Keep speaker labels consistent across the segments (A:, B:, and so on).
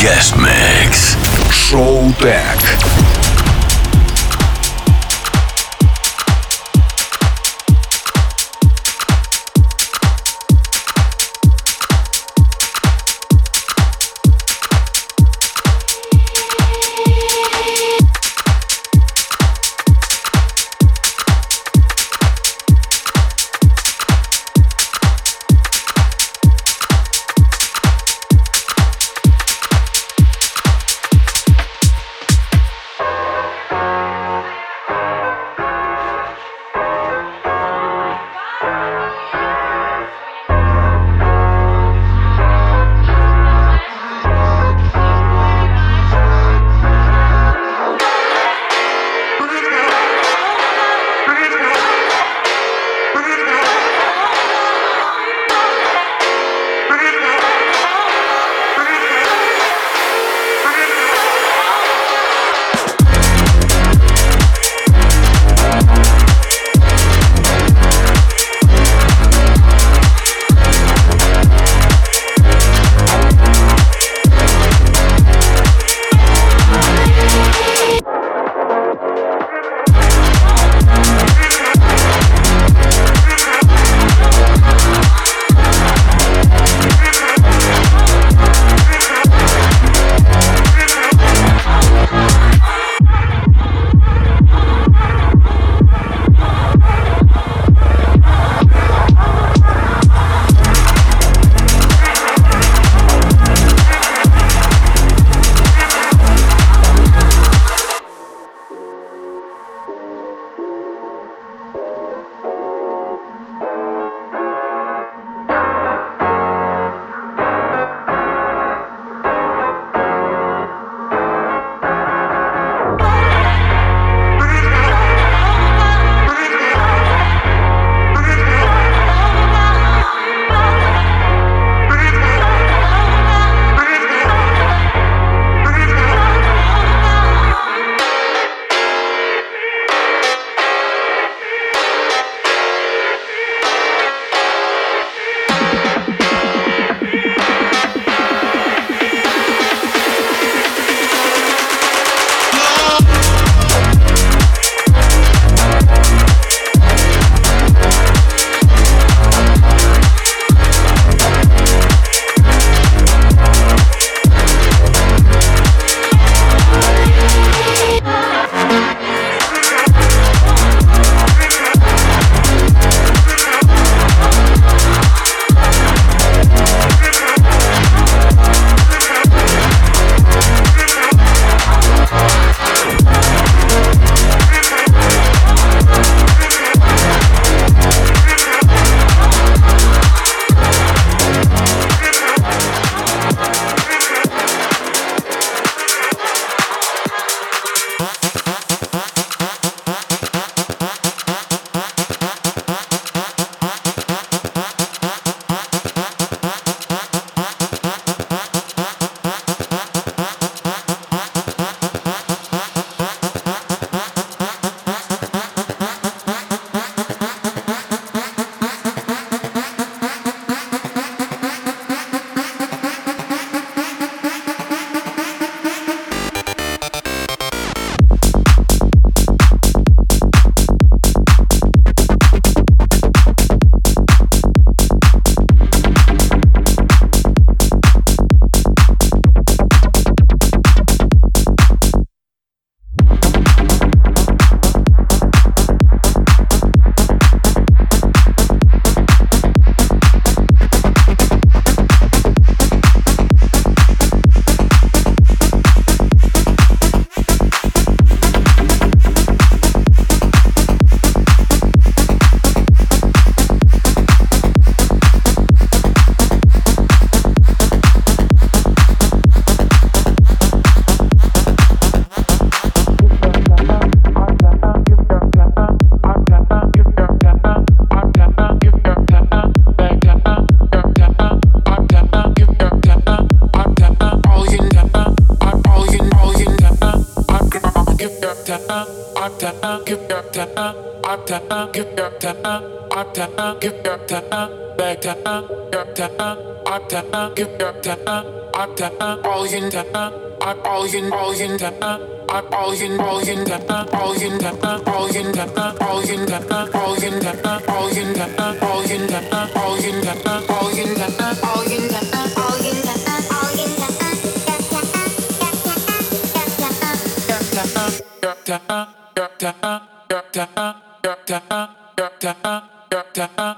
A: Guest Mix.
B: Шоу Тек.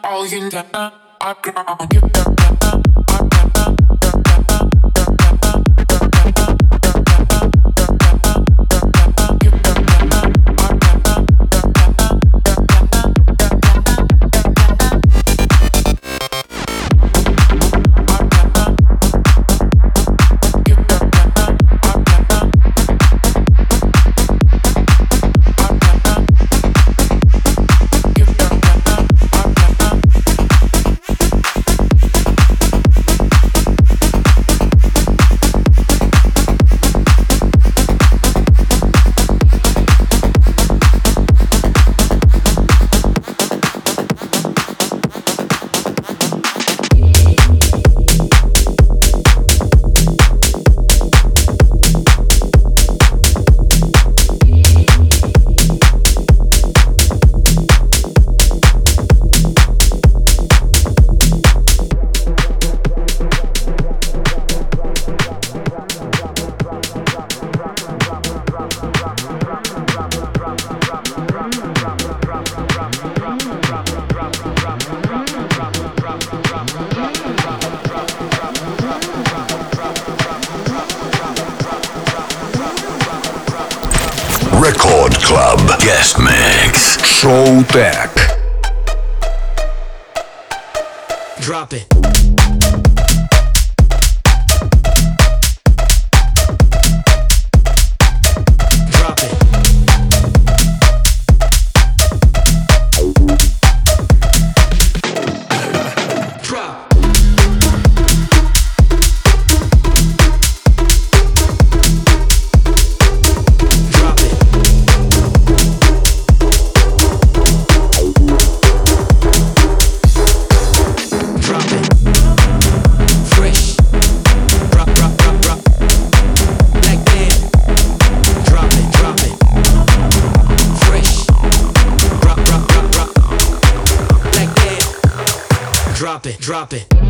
C: All in the background. drop
B: it, drop it.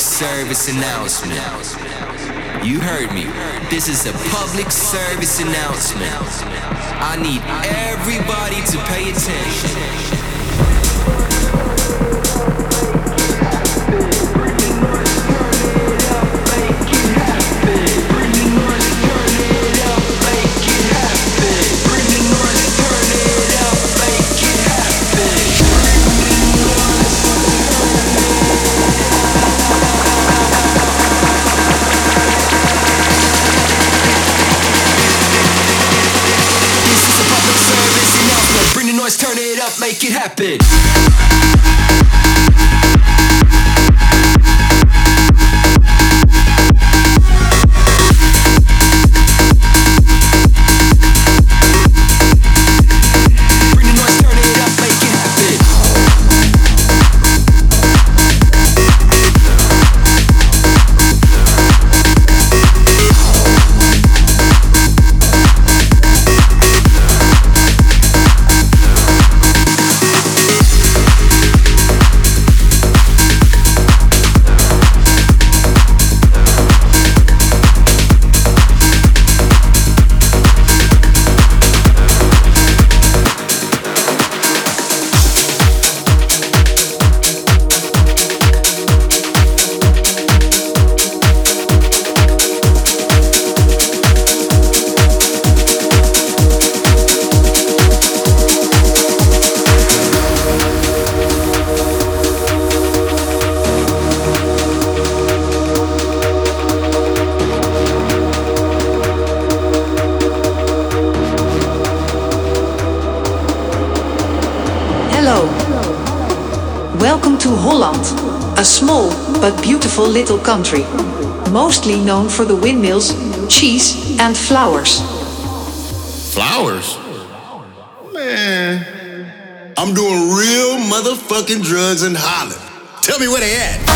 D: Service announcement. You heard me. This is a public service announcement. I need everybody to pay attention. It happen.
E: Little country. Mostly known for the windmills, cheese, and flowers.
F: Flowers?
G: Man, I'm doing real motherfucking drugs in Holland. Tell me where they at.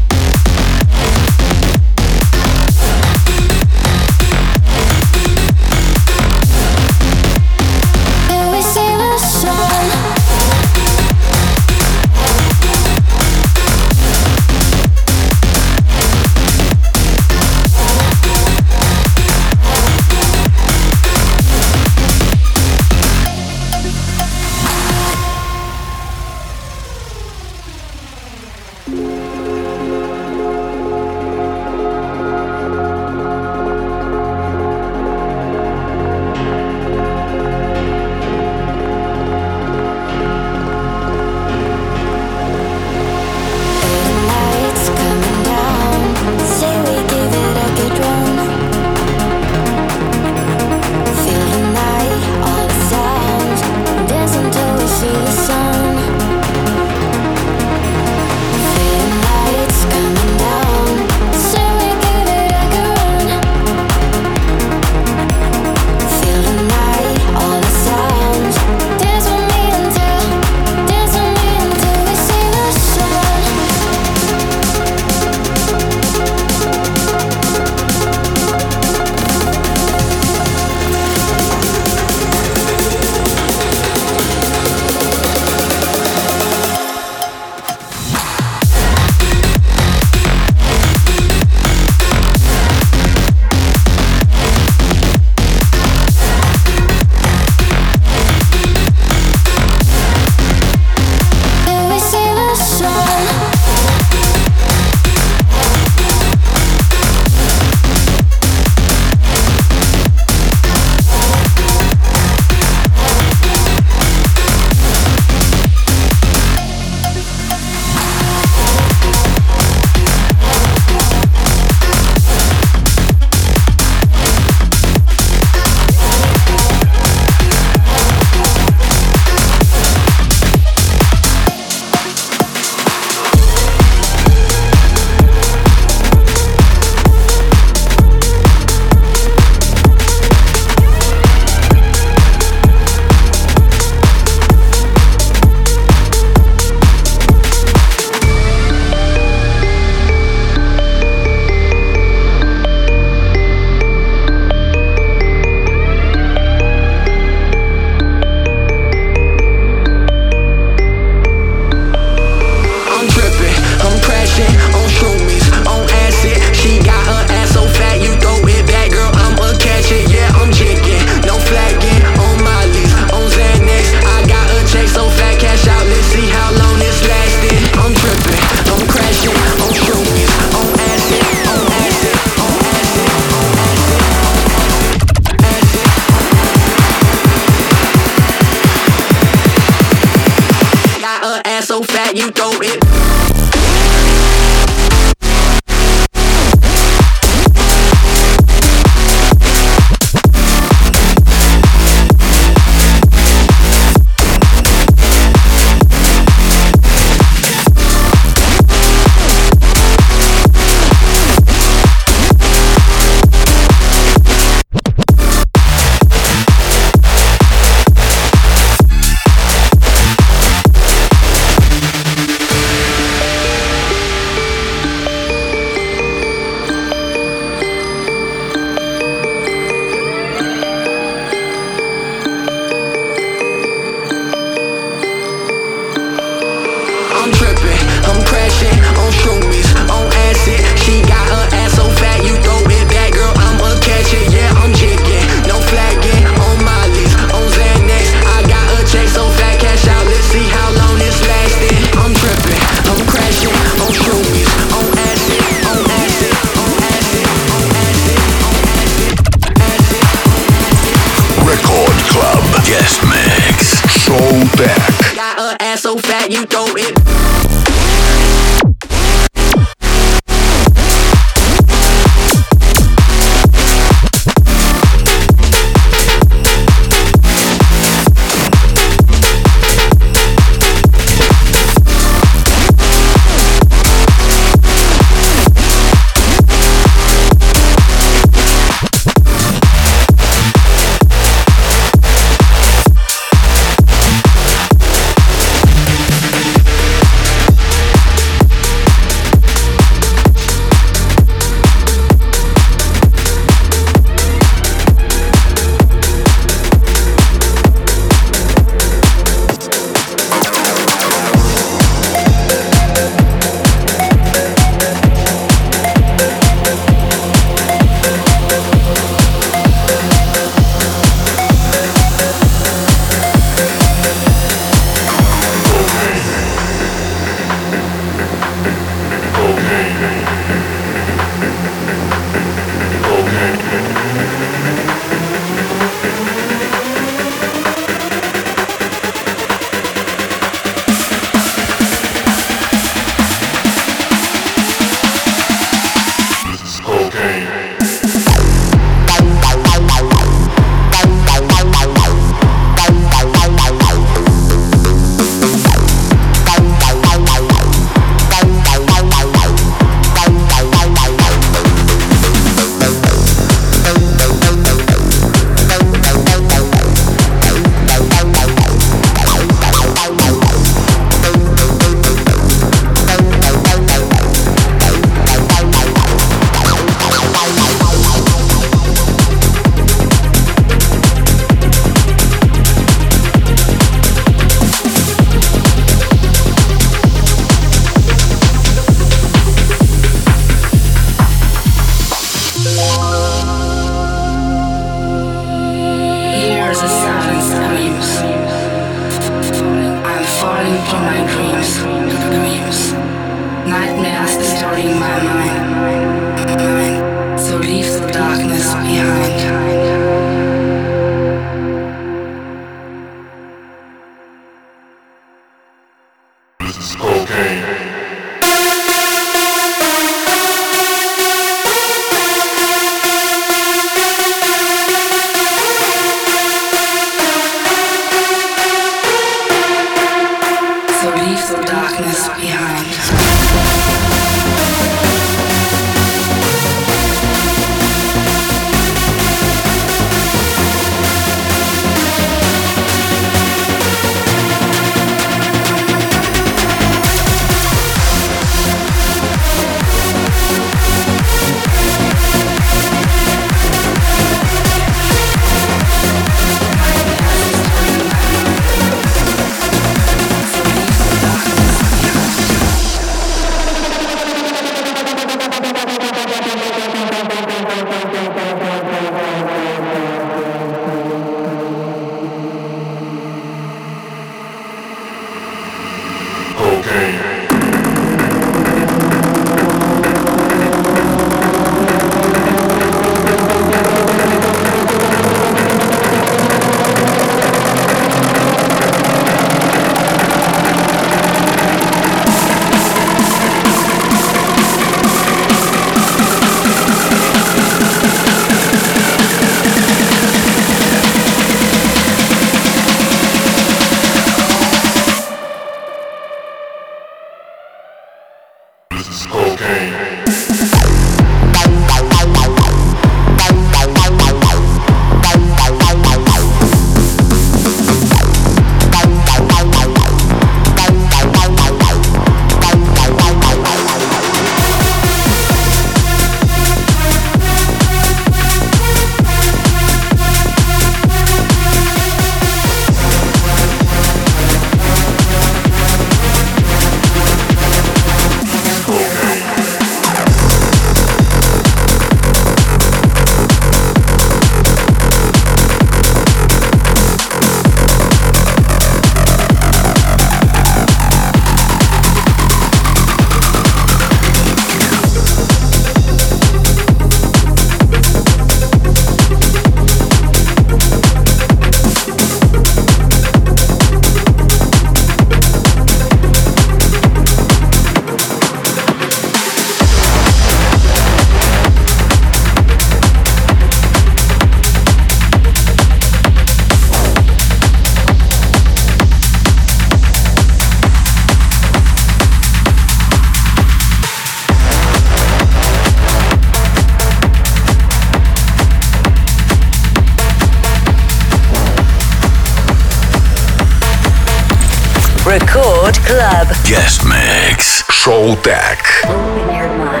H: Mix.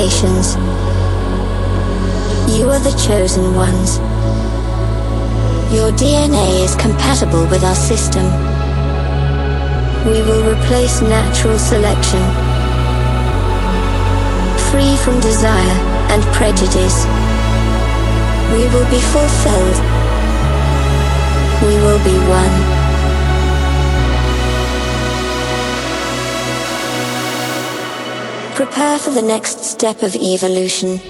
I: Congratulations. You are the chosen ones. Your DNA is compatible with our system. We will replace natural selection. Free from desire and prejudice. We will be fulfilled. We will be one. Prepare for the next step of evolution.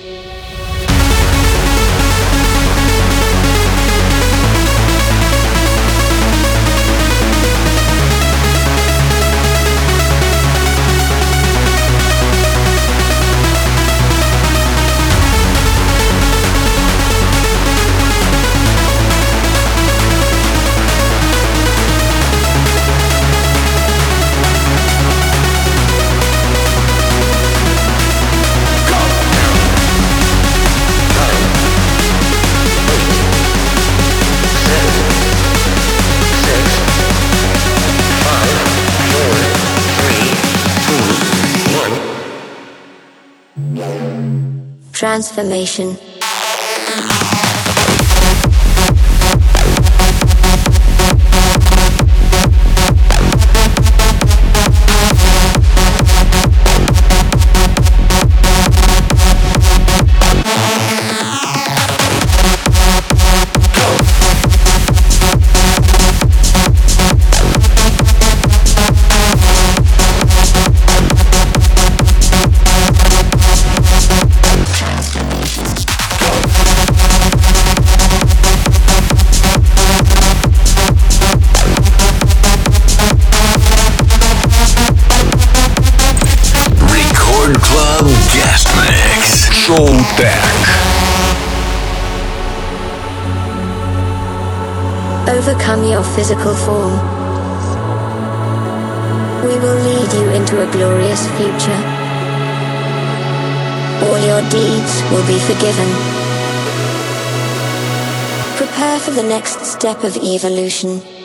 I: Transformation. Physical form. We will lead you into a glorious future. All your deeds will be forgiven. Prepare for the next step of evolution.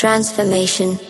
I: Transformation.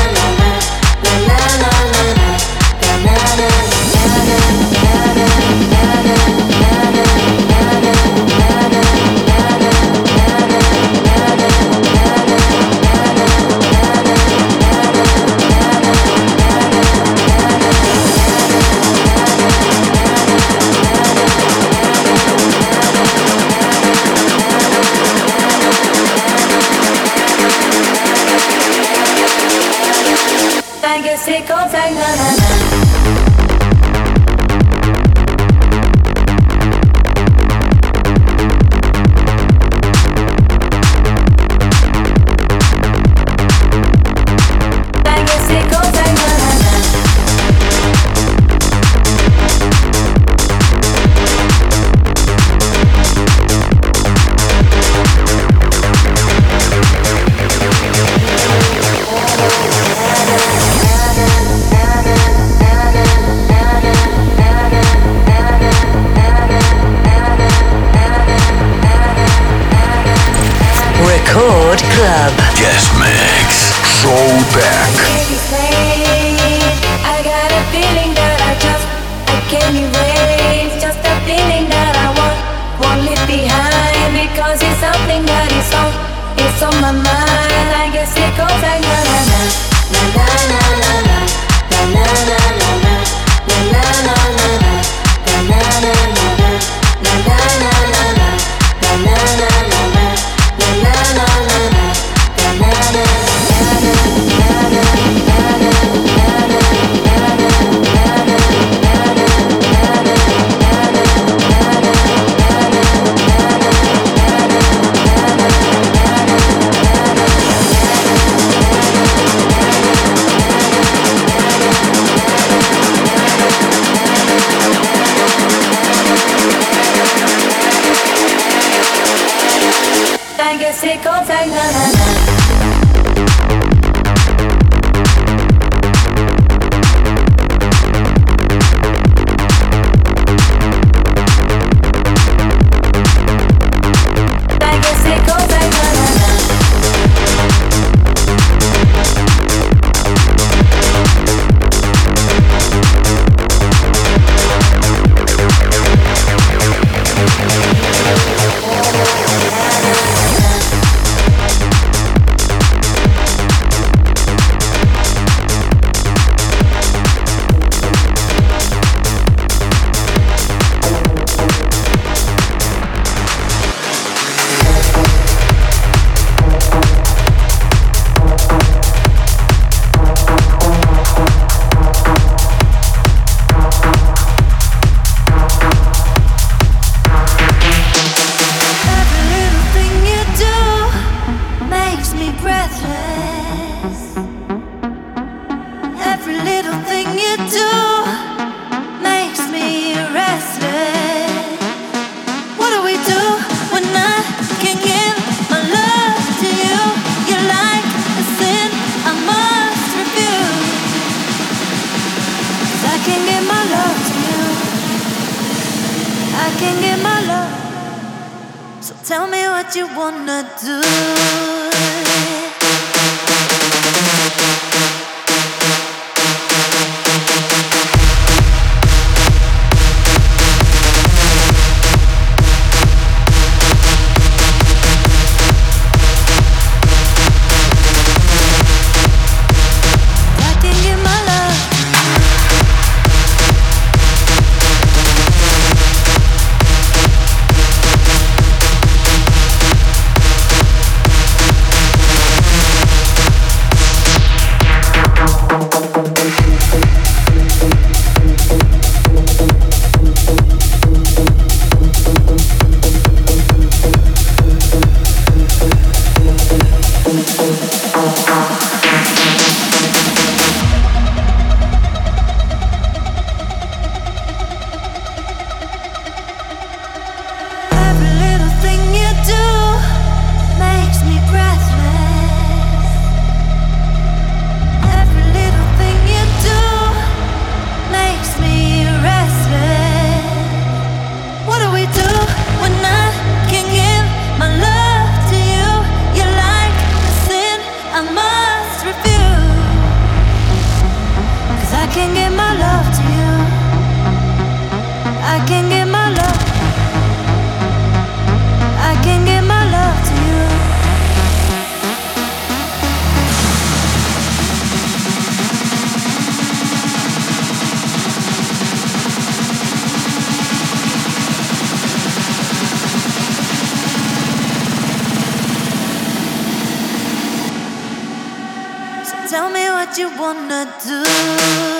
J: can get my love to you. I can get my love. So tell me what you wanna do.
K: What you wanna do.